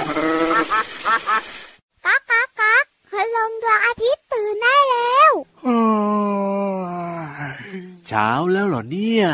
กากกักกักพลงดวงอาทิตย์ตื่นได้แล้วเช้าแล้วเหรอเนี่ย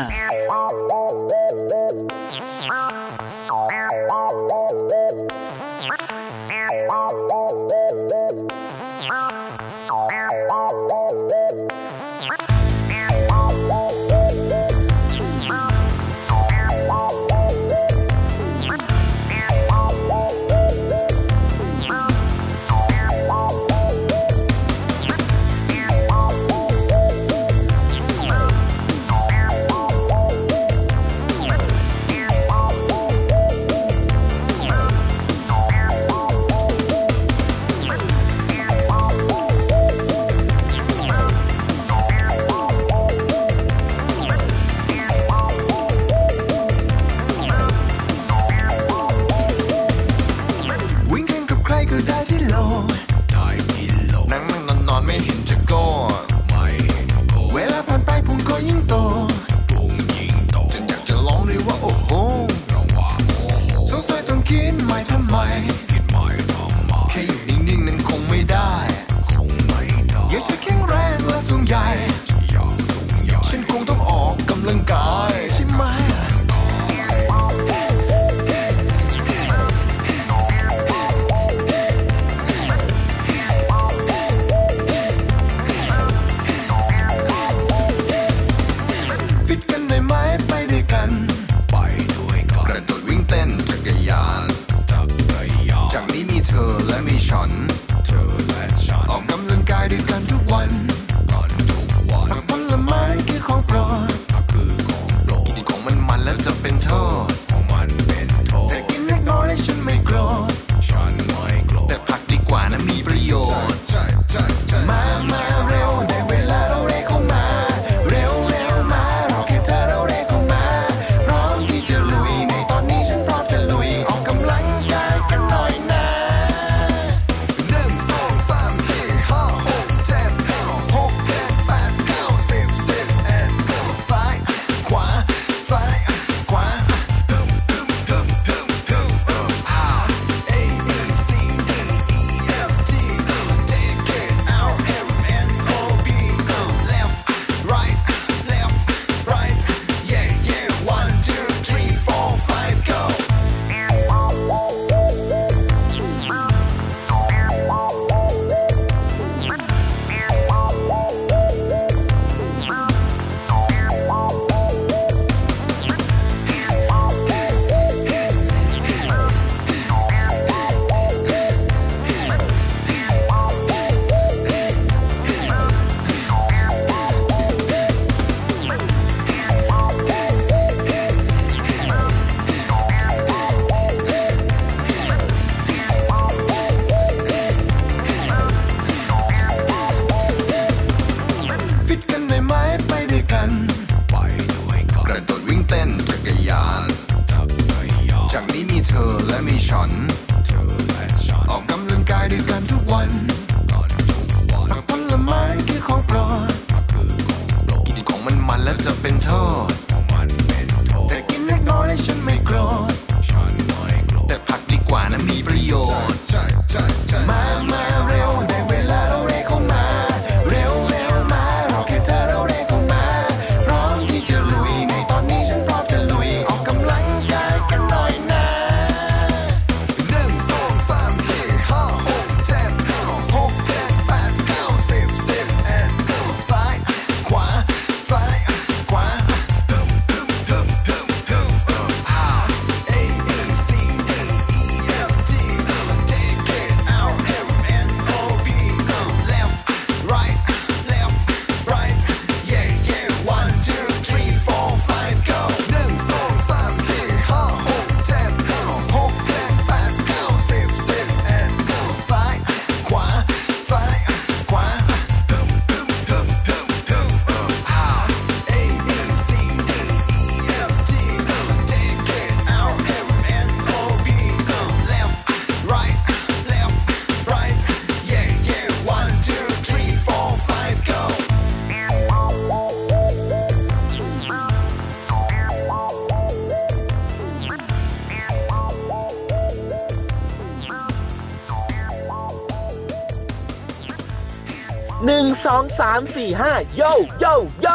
หนึ่งสองสามสี่ห้าโยโยโย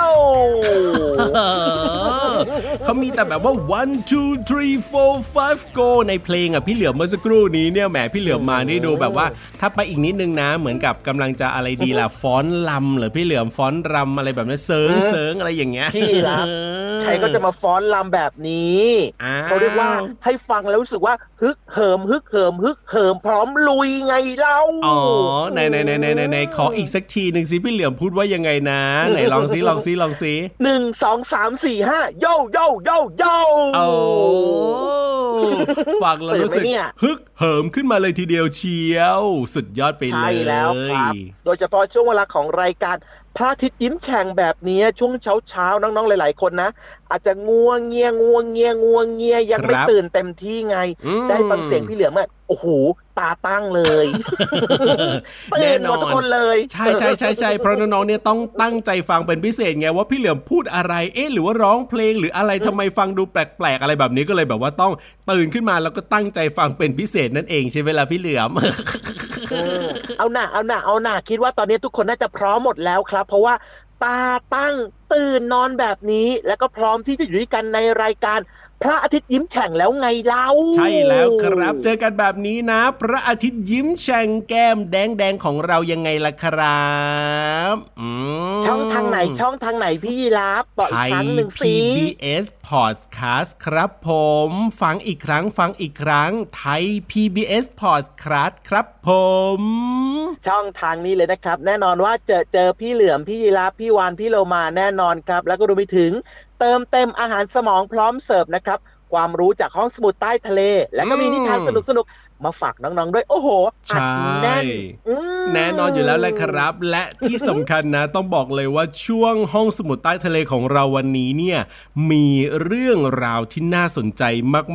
เออเขามีแต่แบบว่า one two three four five go ในเพลงอะพี่เหลือมเมื่อสักครู่นี้เนี่ยแหมพี่เหลือมมานี่ดูแบบว่า ถ้าไปอีกนิดนึงนะ เหมือนกับกำลังจะอะไรดีล่ะฟ้อนลำเหรือพี่เหลือมฟ้อนรำอะไรแบบนั้นเซิงเซิงอะไรอย่างเงี้ยพี่รับใครก็จะมาฟ้อนลำแบบนี้อ้าวเขาเรียกว่าให้ฟังแล้วรู้สึกว่าฮึกเหิมฮึกเหิมฮึกเหิมพร้อมลุยไงเล่าอ๋อไหนไหนไหนไหนไหนไหนขออีกสักทีหนึ่งสิพี่เหลือมพูดว่ายังไงนะ ไหนลองซิลองซิลองซิหนึ่งสองสามสี่ห้าโยโยโยโยโอ้ฟังแล้วรู้สึกตื่นไหมเนี่ยฮึกเหิมขึ้นมาเลยทีเดียวเชียว สุดยอดไปเลยใช่แล้วครับ โดยเฉพาะช่วงเวลาของรายการ พระอาทิตย์ยิ้มแฉ่งแบบนี้ช่วงเช้าเช้าๆน้องๆหลายๆคนนะ อาจจะง่วงเงียง่วงเงียง่วงเงียยังไม่ครับตื่นเต็มที่ไงอืมได้ฟังเสียงพี่เหลือมอะโอ้โหตาตั้งเลยแน่ตื่นนหมอดทุกนคนเลย ใช่ใช่ใช่ใช่เพราะน้องๆเนี่ยต้องตั้งใจฟังเป็นพิเศษไงว่าพี่เหลือมพูดอะไรเอ๊ะหรือว่าร้องเพลงหรืออะไรทำไมฟังดูแปลกๆ อะไรแบบนี้ก็เลยแบบว่าต้องตื่นขึ้นมาแล้วก็ตั้งใจฟังเป็นพิเศษนั่นเองใช่ไหมล่ะพี่เหลือม เออเอาหน่าเอาหน่าเอาหน่าคิดว่าตอนนี้ทุกคนน่าจะพร้อมหมดแล้วครับ เพราะว่าตาตั้งตื่นนอนแบบนี้ แล้วก็พร้อมที่จะอยู่ด้วยกันในรายการ พระอาทิตย์ยิ้มแฉ่งแล้วไงเล่าใช่แล้วครับ เจอกันแบบนี้นะ พระอาทิตย์ยิ้มแฉ่งแก้มแดงๆของเรายังไงล่ะครับอืมช่องทางไหนช่องทางไหนพี่ยีรับบอกอีไทกยครั้งหนึ่งสิ PBS Podcast ครับผมฟังอีกครั้งฟังอีกครั้งไทย PBS Podcast ครับผม ช่องทางนี้เลยนะครับ แน่นอนว่าเจอเจอพี่เหลือมพี่ยีรับพี่วานพี่โลมาแน่นอนครับ แล้วก็รวมไปถึง เติมเต็มอาหารสมองพร้อมเสิร์ฟนะครับ ความรู้จากห้องสมุดใต้ทะเล แล้วก็มีนิทานสนุกสนุกๆ มาฝากน้องๆด้วย โอ้โหอัดแน่นอืมแน่นอนอยู่แล้วแหละครับ และที่สำคัญนะ ต้องบอกเลยว่าช่วงห้องสมุดใต้ทะเลของเราวันนี้เนี่ยมีเรื่องราวที่น่าสนใจ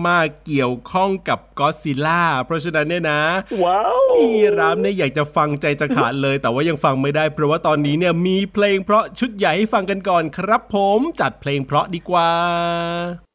มากๆเกี่ยวข้องกับก็ซิล่าเพราะฉะนั้นเนี่ยนะว้าวพี่รามเนี่ยอยากจะฟังใจจะขาดเลย แต่ว่ายังฟังไม่ได้ เพราะว่าตอนนี้เนี่ยมีเพลงเพราะชุดใหญ่ให้ฟังกันก่อนครับผมจัดเพลงเพราะดีกว่า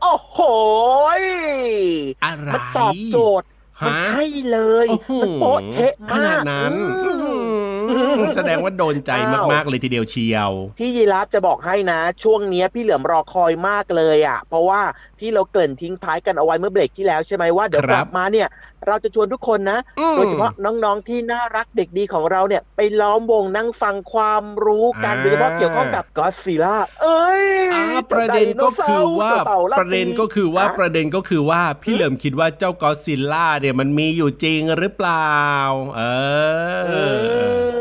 โอ้เยโอ้โหยอะไรมันตอบโจทย์ฮะมันใช่เลยโอ้โหมันโป๊ะเชะขมากนาดนั้นอืม แสดงว่าโดนใจอ้าวมากๆเลยทีเดียวเชียว พี่ยีราฟจะบอกให้นะ ช่วงเนี้ยพี่เหลือมรอคอยมากเลยอะ เพราะว่าที่เราเกริ่นทิ้งท้ายกันเอาไว้เมื่อเบรกที่แล้วใช่ไหมว่าเดี๋ยวคกรัลับบมาเนี่ย เราจะชวนทุกคนนะอืมโดยเฉพาะน้องๆที่น่ารักเด็กดีของเราเนี่ย ไปล้อมวงนั่งฟังความรู้กันอ่าโดยเฉพาะเกี่ยวข้องกับก็ซิล่าเอ้ยอ่าประเด็นก็คือว่าเจ้ไดโนเสร์ประเด็นก็คือว่าฮประเด็นก็คือว่าพี่เหลิมคิดว่าเจ้ากอซิลล่าเนี่ยมันมีอยู่จริงหรือเปล่า เออือม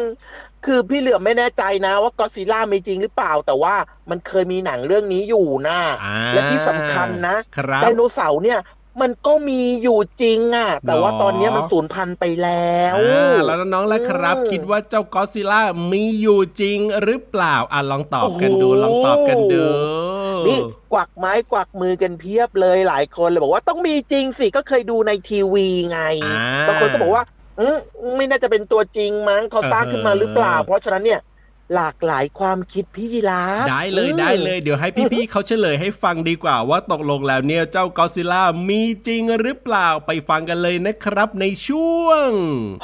คือพี่เหลือมไม่แน่ใจนะ ว่าก็ซิล่ามีจริงหรือเปล่า แต่ว่ามันเคยมีหนังเรื่องนี้อยู่นะอ่าและที่สำคัญนะครับไดโนเสาร์เนี่ยมันก็มีอยู่จริงอะ แต่ว่าหรอตอนเนี้ยมันสูญพันธุ์ไปแล้วอ่าแล้วน้องๆแล้วครับอืมคิดว่าเจ้ากอซิลล่ามีอยู่จริงหรือเปล่าอะลองตอบกันดูโอ้โหลองตอบกันดูนี่กวักไม้กวักมือกันเพียบเลยหลายคนเลยบอกว่าต้องมีจริงสิก็เคยดูในทีวีไงอ่าบางคนก็บอกว่าอืม ไม่น่าจะเป็นตัวจริงมั้งเขาสร้างขึ้นมาหรือเปล่าเออเพราะฉะนั้นเนี่ยหลากหลายความคิดพี่ยีราฟได้เลยอืมได้เลย เดี๋ยวให้พี่ๆเขาเฉลยให้ฟังดีกว่าว่าตกลงแล้วเนี่ยเจ้ากอซิลล่ามีจริงหรือเปล่าไปฟังกันเลยนะครับในช่วง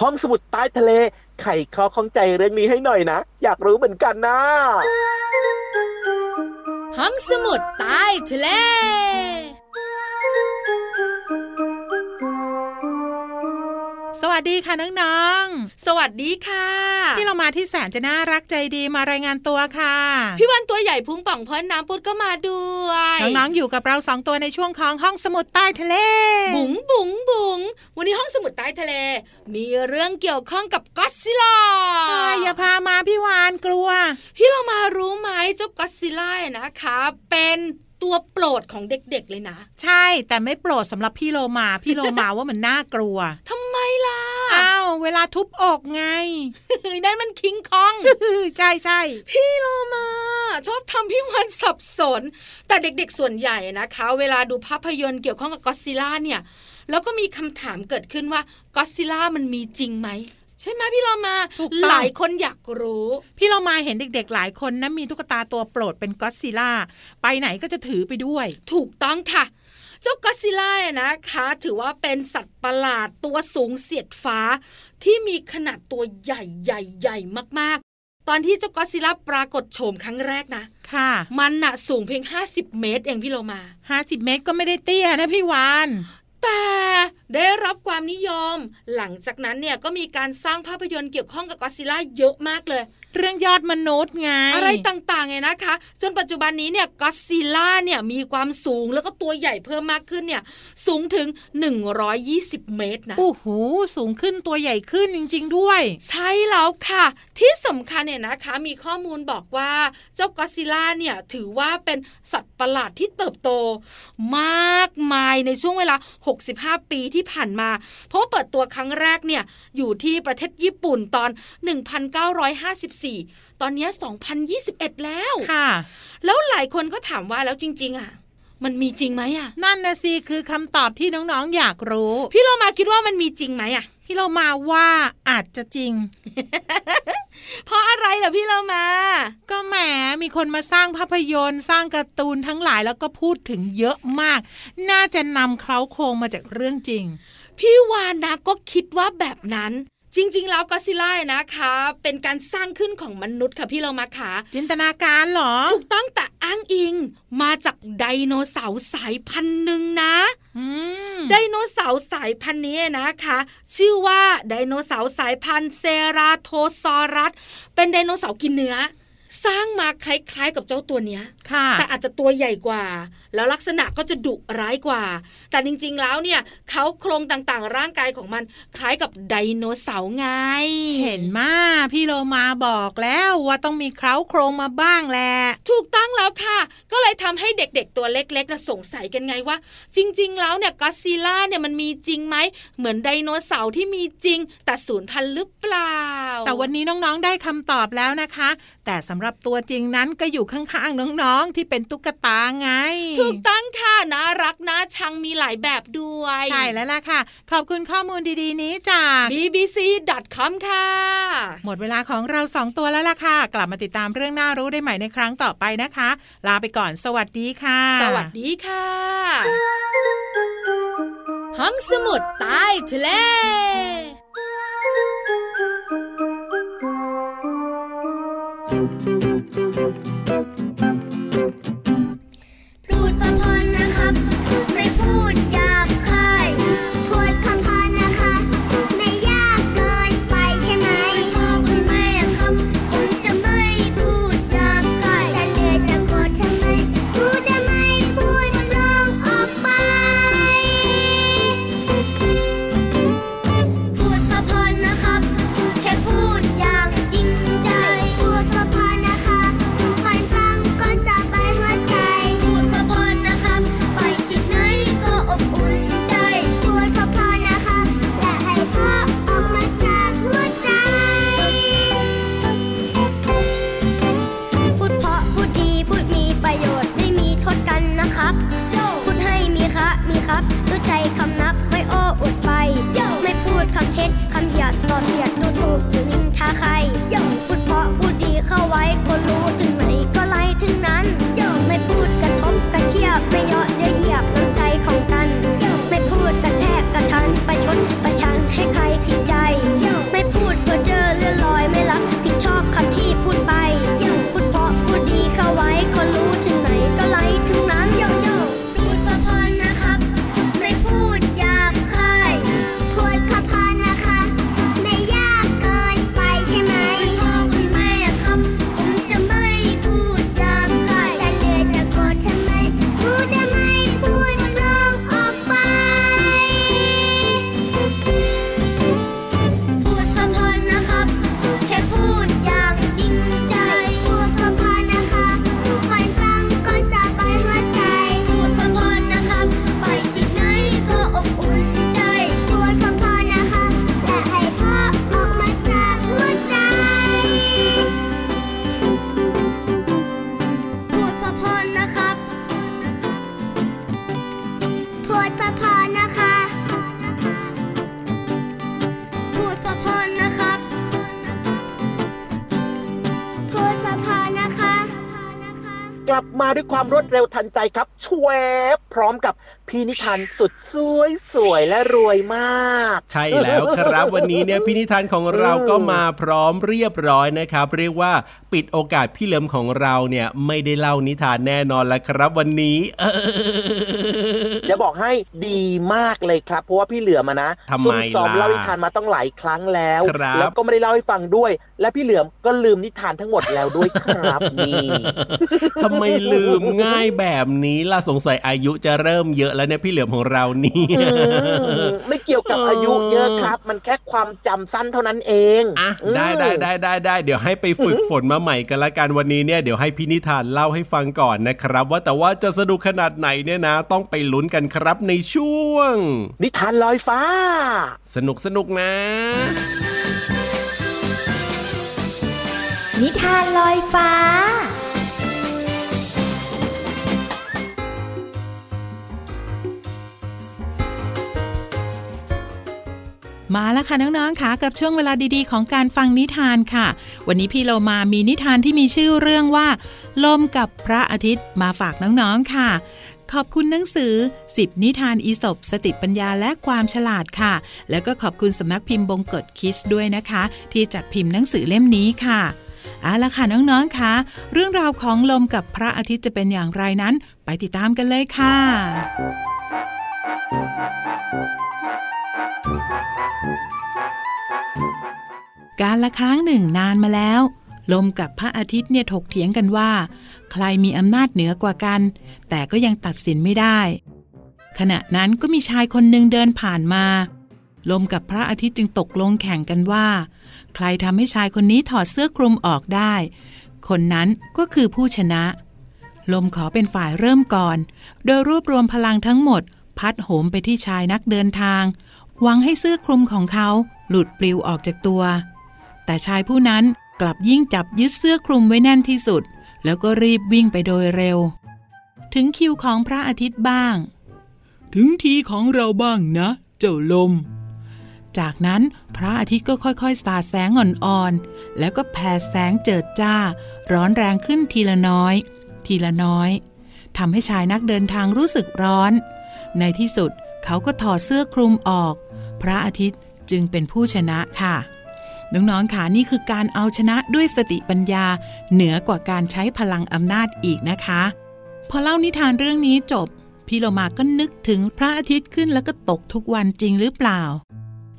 ห้องสมุดใต้ทะเล ไขข้อข้องใจเรื่องนี้ให้หน่อยนะ อยากรู้เหมือนกันนะห้องสมุดใต้ทะเล สวัสดีค่ะน้องสวัสดีค่ะๆที่เรามาที่แสนจะน่ารักใจดีมารายงานตัวค่ะ พี่วันตัวใหญ่พุงป่องพ้นน้ำปุดก็มาด้วย น้องๆ อยู่กับเราสองตัวในช่วงของห้องสมุดใต้ทะเล บุ๋งบุ๋งบุ๋งวันนี้ห้องสมุดใต้ทะเล มีเรื่องเกี่ยวข้องกับก็อดซิลล่าอ่าอย่าพามาพี่วานกลัว พี่เรามารู้ไหมเจ้าก็อดซิลล่านะคะ เป็น ตัวโปรดของเด็กๆเลยนะ ใช่แต่ไม่โปรดสำหรับพี่โลมาพี่โลมาว่ามันน่ากลัวทำไมล่ะอ้าวเวลาทุบอกไงเฮ้ยนั่นมันคิงคองใช่ใช่พี่โลมาชอบทำพี่วันสับสน แต่เด็กๆส่วนใหญ่นะคะ เวลาดูภาพยนตร์เกี่ยวข้องกับก็อดซิลล่าเนี่ยแล้วก็มีคำถามเกิดขึ้นว่าก็อดซิลล่ามันมีจริงไหม ใช่ไหมพี่โลมาหลายคนอยากรู้ พี่โลมาเห็นเด็ก ๆ หลายคนนะมีตุ๊กตาตัวโปรดเป็นก็อดซิลล่าไปไหนก็จะถือไปด้วย ถูกต้องค่ะเจ้าก็อดซิลล่าเนี่ยนะคะ ถือว่าเป็นสัตว์ประหลาดตัวสูงเสียดฟ้า ที่มีขนาดตัวใหญ่ใหญ่ใหญ่มากๆ ตอนที่เจ้าก็อดซิลล่าปรากฏโฉมครั้งแรกนะ ค่ะ มันน่ะสูงเพียง 50 เมตรเองพี่โลมา 50 เมตรก็ไม่ได้เตี้ยนะพี่วาน แต่ ได้รับความนิยม หลังจากนั้นเนี่ยก็มีการสร้างภาพยนตร์เกี่ยวข้องกับก็อซิล่าเยอะมากเลย เรื่องยอดมนุษย์ไง อะไรต่างๆไงนะคะ จนปัจจุบันนี้เนี่ยก็อดซิลล่าเนี่ยมีความสูงแล้วก็ตัวใหญ่เพิ่มมากขึ้นเนี่ยสูงถึง 120 เมตรนะ โอ้โห สูงขึ้นตัวใหญ่ขึ้นจริง ๆ ด้วย ใช่แล้วค่ะ ที่สำคัญเนี่ยนะคะมีข้อมูลบอกว่าเจ้าก็อดซิลล่าเนี่ยถือว่าเป็นสัตว์ประหลาดที่เติบโต มากมายในช่วงเวลา 65 ปีที่ผ่านมา เพราะว่าเปิดตัวครั้งแรกเนี่ยอยู่ที่ประเทศญี่ปุ่นตอน 1954ตอนเนี้ย2021 แล้วค่ะ แล้วหลายคนก็ถามว่าแล้วจริง ๆ อะ มันมีจริงไหมอะ นั่นนะสิคือคำตอบที่น้องๆอยากรู้ พี่เรามาคิดว่ามันมีจริงไหมอะพี่เรามาว่าอาจจะจริง เพราะอะไรล่ะพี่เรามา ก็แหมมีคนมาสร้างภาพยนตร์ สร้างการ์ตูนทั้งหลายแล้วก็พูดถึงเยอะมาก น่าจะนำเคล้าโครงมาจากเรื่องจริง พี่วานนะก็คิดว่าแบบนั้น จริง ๆ แล้วก็ซิล่านะคะ เป็นการสร้างขึ้นของมนุษย์ค่ะพี่เรามาขาจินตนาการเหรอ ถูกต้องแต่อ้างอิงมาจากไดโนเสาร์สายพันธุ์หนึ่งนะอืมไดโนเสาร์สายพันธุ์นี้นะคะ ชื่อว่าไดโนเสาร์สายพันธุ์เซราโทซอรัส เป็นไดโนเสาร์กินเนื้อ สร้างมาคล้ายๆกับเจ้าตัวเนี้ยค่ะแต่อาจจะตัวใหญ่กว่า แล้วลักษณะก็จะดุร้ายกว่า แต่จริงๆแล้วเนี่ยเขาโครงต่างๆ ร่างกายของมันคล้ายกับไดโนเสาร์ไง เห็นมาพี่โลมาบอกแล้วว่าต้องมีเคล้าโครงมาบ้างแหละถูกต้องแล้วค่ะ ก็เลยทำให้เด็กๆตัวเล็กๆนะสงสัยกันไงว่า จริง ๆ แล้วเนี่ยก็อดซิลล่าเนี่ยมันมีจริงไหมเหมือนไดโนเสาร์ที่มีจริง แต่สูญพันธุ์หรือเปล่า แต่วันนี้น้องๆได้คำตอบแล้วนะคะแต่สำหรับตัวจริงนั้นก็อยู่ข้างๆน้องๆ ที่เป็นตุ๊กตาไง ถูกต้องค่ะน่ารักน่าชังมีหลายแบบด้วย ใช่แล้วล่ะค่ะ ขอบคุณข้อมูลดีๆ นี้จาก bbc.com ค่ะ หมดเวลาของเราสองตัวแล้วล่ะค่ะ กลับมาติดตามเรื่องน่ารู้ได้ใหม่ในครั้งต่อไปนะคะ ลาไปก่อนสวัสดีค่ะ สวัสดีค่ะห้องสมุดใต้ทะเล พู กลับมาด้วยความรวดเร็วทันใจครับชวบพร้อมกับ พี่นิทานสุดสวยสวยและรวยมาก ใช่แล้วครับวันนี้เนี่ยพี่นิทานของเราก็มาพร้อมเรียบร้อยนะครับ เรียกว่าปิดโอกาสพี่เหลิมของเราเนี่ยไม่ได้เล่านิทานแน่นอนแล้วครับวันนี้เออจะบอกให้ดีมากเลยครับ เพราะว่าพี่เหลือมานะทำไมซุ่มซ้อมล่ะเล่านิทานมาต้องหลายครั้งแล้วครับแล้วก็ไม่ได้เล่าให้ฟังด้วย และพี่เหลือมก็ลืมนิทานทั้งหมดแล้วด้วยครับนี่ทำไมลืมง่ายแบบนี้ล่ะสงสัยอายุจะเริ่มเยอะแล้วเนี่ยพี่เหลือมของเรานี่อืมไม่เกี่ยวกับอายุเยอะครับ มันแค่ความจำสั้นเท่านั้นเองอะอืมได้ได้ได้ได้ได้เดี๋ยวให้ไปฝึกฝนมาใหม่กันละกันวันนี้เนี่ยเดี๋ยวให้พี่นิทานเล่าให้ฟังก่อนนะครับ ว่าแต่ว่าจะสนุกขนาดไหนเนี่ยนะ ต้องไปลุ้นกันครับในช่วง นิทานลอยฟ้า สนุกสนุกนะ นิทานลอยฟ้า มาแล้วค่ะน้องๆค่ะกับช่วงเวลาดีๆ ของการฟังนิทานค่ะ วันนี้พี่เรามามีนิทานที่มีชื่อเรื่องว่า ลมกับพระอาทิตย์มาฝากน้องๆค่ะ ขอบคุณหนังสือ 10 นิทานอีสบสติปัญญาและความฉลาดค่ะ แล้วก็ขอบคุณสำนักพิมพ์บงกฎคิสด้วยนะคะ ที่จัดพิมพ์หนังสือเล่มนี้ค่ะเอาละค่ะน้องๆค่ะเรื่องราวของลมกับพระอาทิตย์จะเป็นอย่างไรนั้น ไปติดตามกันเลยค่ะ การละครั้งหนึ่งนานมาแล้ว ลมกับพระอาทิตย์เนี่ยถกเถียงกันว่า ใครมีอำนาจเหนือกว่ากัน แต่ก็ยังตัดสินไม่ได้ ขณะนั้นก็มีชายคนหนึ่งเดินผ่านมา ลมกับพระอาทิตย์จึงตกลงแข่งกันว่า ใครทำให้ชายคนนี้ถอดเสื้อคลุมออกได้ คนนั้นก็คือผู้ชนะ ลมขอเป็นฝ่ายเริ่มก่อน โดยรวบรวมพลังทั้งหมด พัดโหมไปที่ชายนักเดินทาง หวังให้เสื้อคลุมของเขาหลุดปลิวออกจากตัว แต่ชายผู้นั้นกลับยิ่งจับยึดเสื้อคลุมไว้แน่นที่สุด แล้วก็รีบวิ่งไปโดยเร็ว ถึงคิวของพระอาทิตย์บ้าง ถึงทีของเราบ้างนะ เจ้าลม จากนั้นพระอาทิตย์ก็ค่อยๆ สาดแสงอ่อนๆ แล้วก็แผ่แสงเจิดจ้า ร้อนแรงขึ้นทีละน้อย ทีละน้อยทำให้ชายนักเดินทางรู้สึกร้อน ในที่สุดเขาก็ถอดเสื้อคลุมออก พระอาทิตย์จึงเป็นผู้ชนะค่ะน้องๆค่ะนี่คือการเอาชนะด้วยสติปัญญา เหนือกว่าการใช้พลังอำนาจอีกนะคะ พอเล่านิทานเรื่องนี้จบ พี่โลมาก็นึกถึงพระอาทิตย์ขึ้นแล้วก็ตกทุกวันจริงหรือเปล่า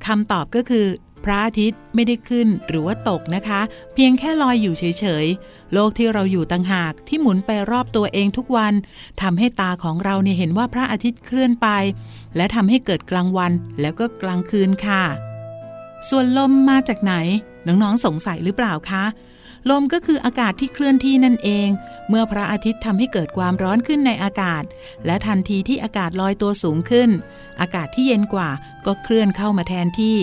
คำตอบก็คือ พระอาทิตย์ไม่ได้ขึ้นหรือว่าตกนะคะ เพียงแค่ลอยอยู่เฉยๆ โลกที่เราอยู่ต่างหากที่หมุนไปรอบตัวเองทุกวันทำให้ตาของเราเนี่ยเห็นว่าพระอาทิตย์เคลื่อนไป และทำให้เกิดกลางวันแล้วก็กลางคืนค่ะ ส่วนลมมาจากไหน น้องๆสงสัยหรือเปล่าคะลมก็คืออากาศที่เคลื่อนที่นั่นเอง เมื่อพระอาทิตย์ทำให้เกิดความร้อนขึ้นในอากาศ และทันทีที่อากาศลอยตัวสูงขึ้น อากาศที่เย็นกว่าก็เคลื่อนเข้ามาแทนที่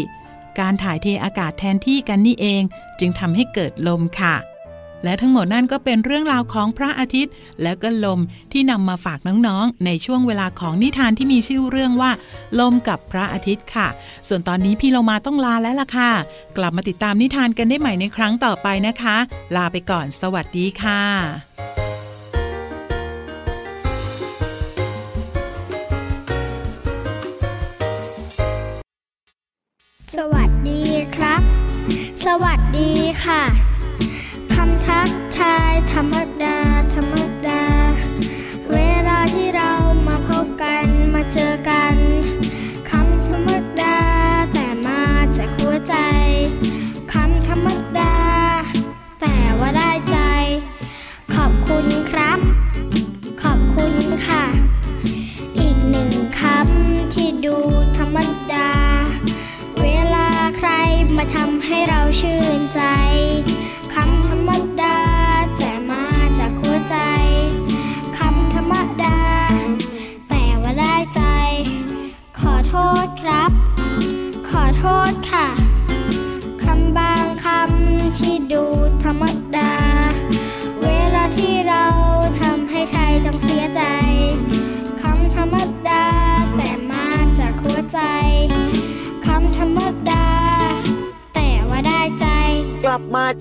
การถ่ายเทอากาศแทนที่กันนี่เอง จึงทำให้เกิดลมค่ะ และทั้งหมดนั่นก็เป็นเรื่องราวของพระอาทิตย์ และก็ลมที่นำมาฝากน้องๆ ในช่วงเวลาของนิทานที่มีชื่อเรื่องว่า ลมกับพระอาทิตย์ค่ะ ส่วนตอนนี้พี่เรามาต้องลาแล้วล่ะค่ะ กลับมาติดตามนิทานกันได้ใหม่ในครั้งต่อไปนะคะ ลาไปก่อน สวัสดีค่ะสวัสดีครับ สวัสดีค่ะ รรมดา ธรรมดา เวลาที่เรามาพบกันมาเจอกันคำธรรมดา แต่มาจากหัวใจคำธรรมดา แต่ว่าได้ใจ ขอบคุณครับ ขอบคุณค่ะ อีกหนึ่งคำที่ดูธรรมดา เวลาใครมาทำให้เราชื่นใจ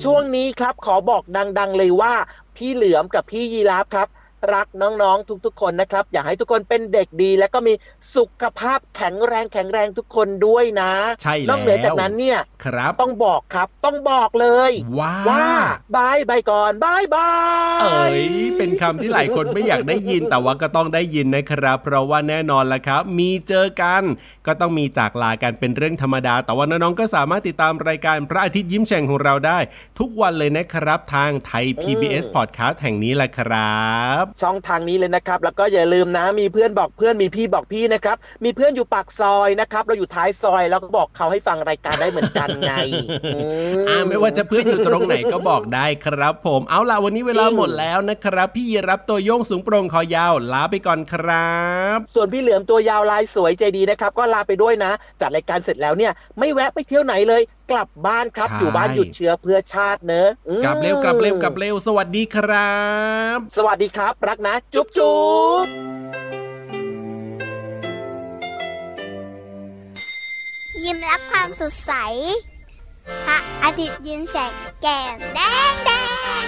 ช่วงนี้ครับขอบอกดัง ๆ เลยว่า พี่เหลือมกับพี่ยีราฟครับ รักน้องๆทุกๆ คนนะครับ อยากให้ทุกคนเป็นเด็กดี แล้วก็มีสุขภาพแข็งแรงแข็งแรงทุกคนด้วยนะใช่แล้วนอกเหนือจากนั้นเนี่ยครับต้องบอกครับต้องบอกเลยว่าว่า bye bye ก่อน bye bye เอ๋ยเป็นคำที่หลายคนไม่อยากได้ยินแต่ว่าก็ต้องได้ยินนะครับ เพราะว่าแน่นอนละครับ มีเจอกันก็ต้องมีจากลากันเป็นเรื่องธรรมดา แต่ว่าน้องๆก็สามารถติดตามรายการพระอาทิตย์ยิ้มแฉ่งของเราได้ ทุกวันเลยนะครับทางไทย PBS Podcast แห่งนี้แหละครับช่องทางนี้เลยนะครับ แล้วก็อย่าลืมนะ มีเพื่อนบอกเพื่อนมีพี่บอกพี่นะครับ มีเพื่อนอยู่ปากซอยนะครับ เราอยู่ท้ายซอยแล้วก็บอกเขาให้ฟังรายการได้เหมือนกันไงอือ่าไม่ว่าจะเพื่อนอยู่ตรงไหนก็บอกได้ครับผม เอาล่ะวันนี้เวลาหมดแล้วนะครับ พี่ยีรับตัวโยงสูงโปร่งคอยาวลาไปก่อนครับ ส่วนพี่เหลือมตัวยาวลายสวยใจดีนะครับ ก็ลาไปด้วยนะ จัดรายการเสร็จแล้วเนี่ย ไม่แวะไปเที่ยวไหนเลย กลับบ้านครับใช่อยู่บ้านหยุดเชื้อเพื่อชาติเนอะอืมกลับเร็วกลับเร็วกลับเร็วสวัสดีครับ สวัสดีครับ รักนะ จุ๊บจุ๊บเยยิ้มรับความสดใสพระอาทิตย์ยิ้มแฉกแก้มแดงแดง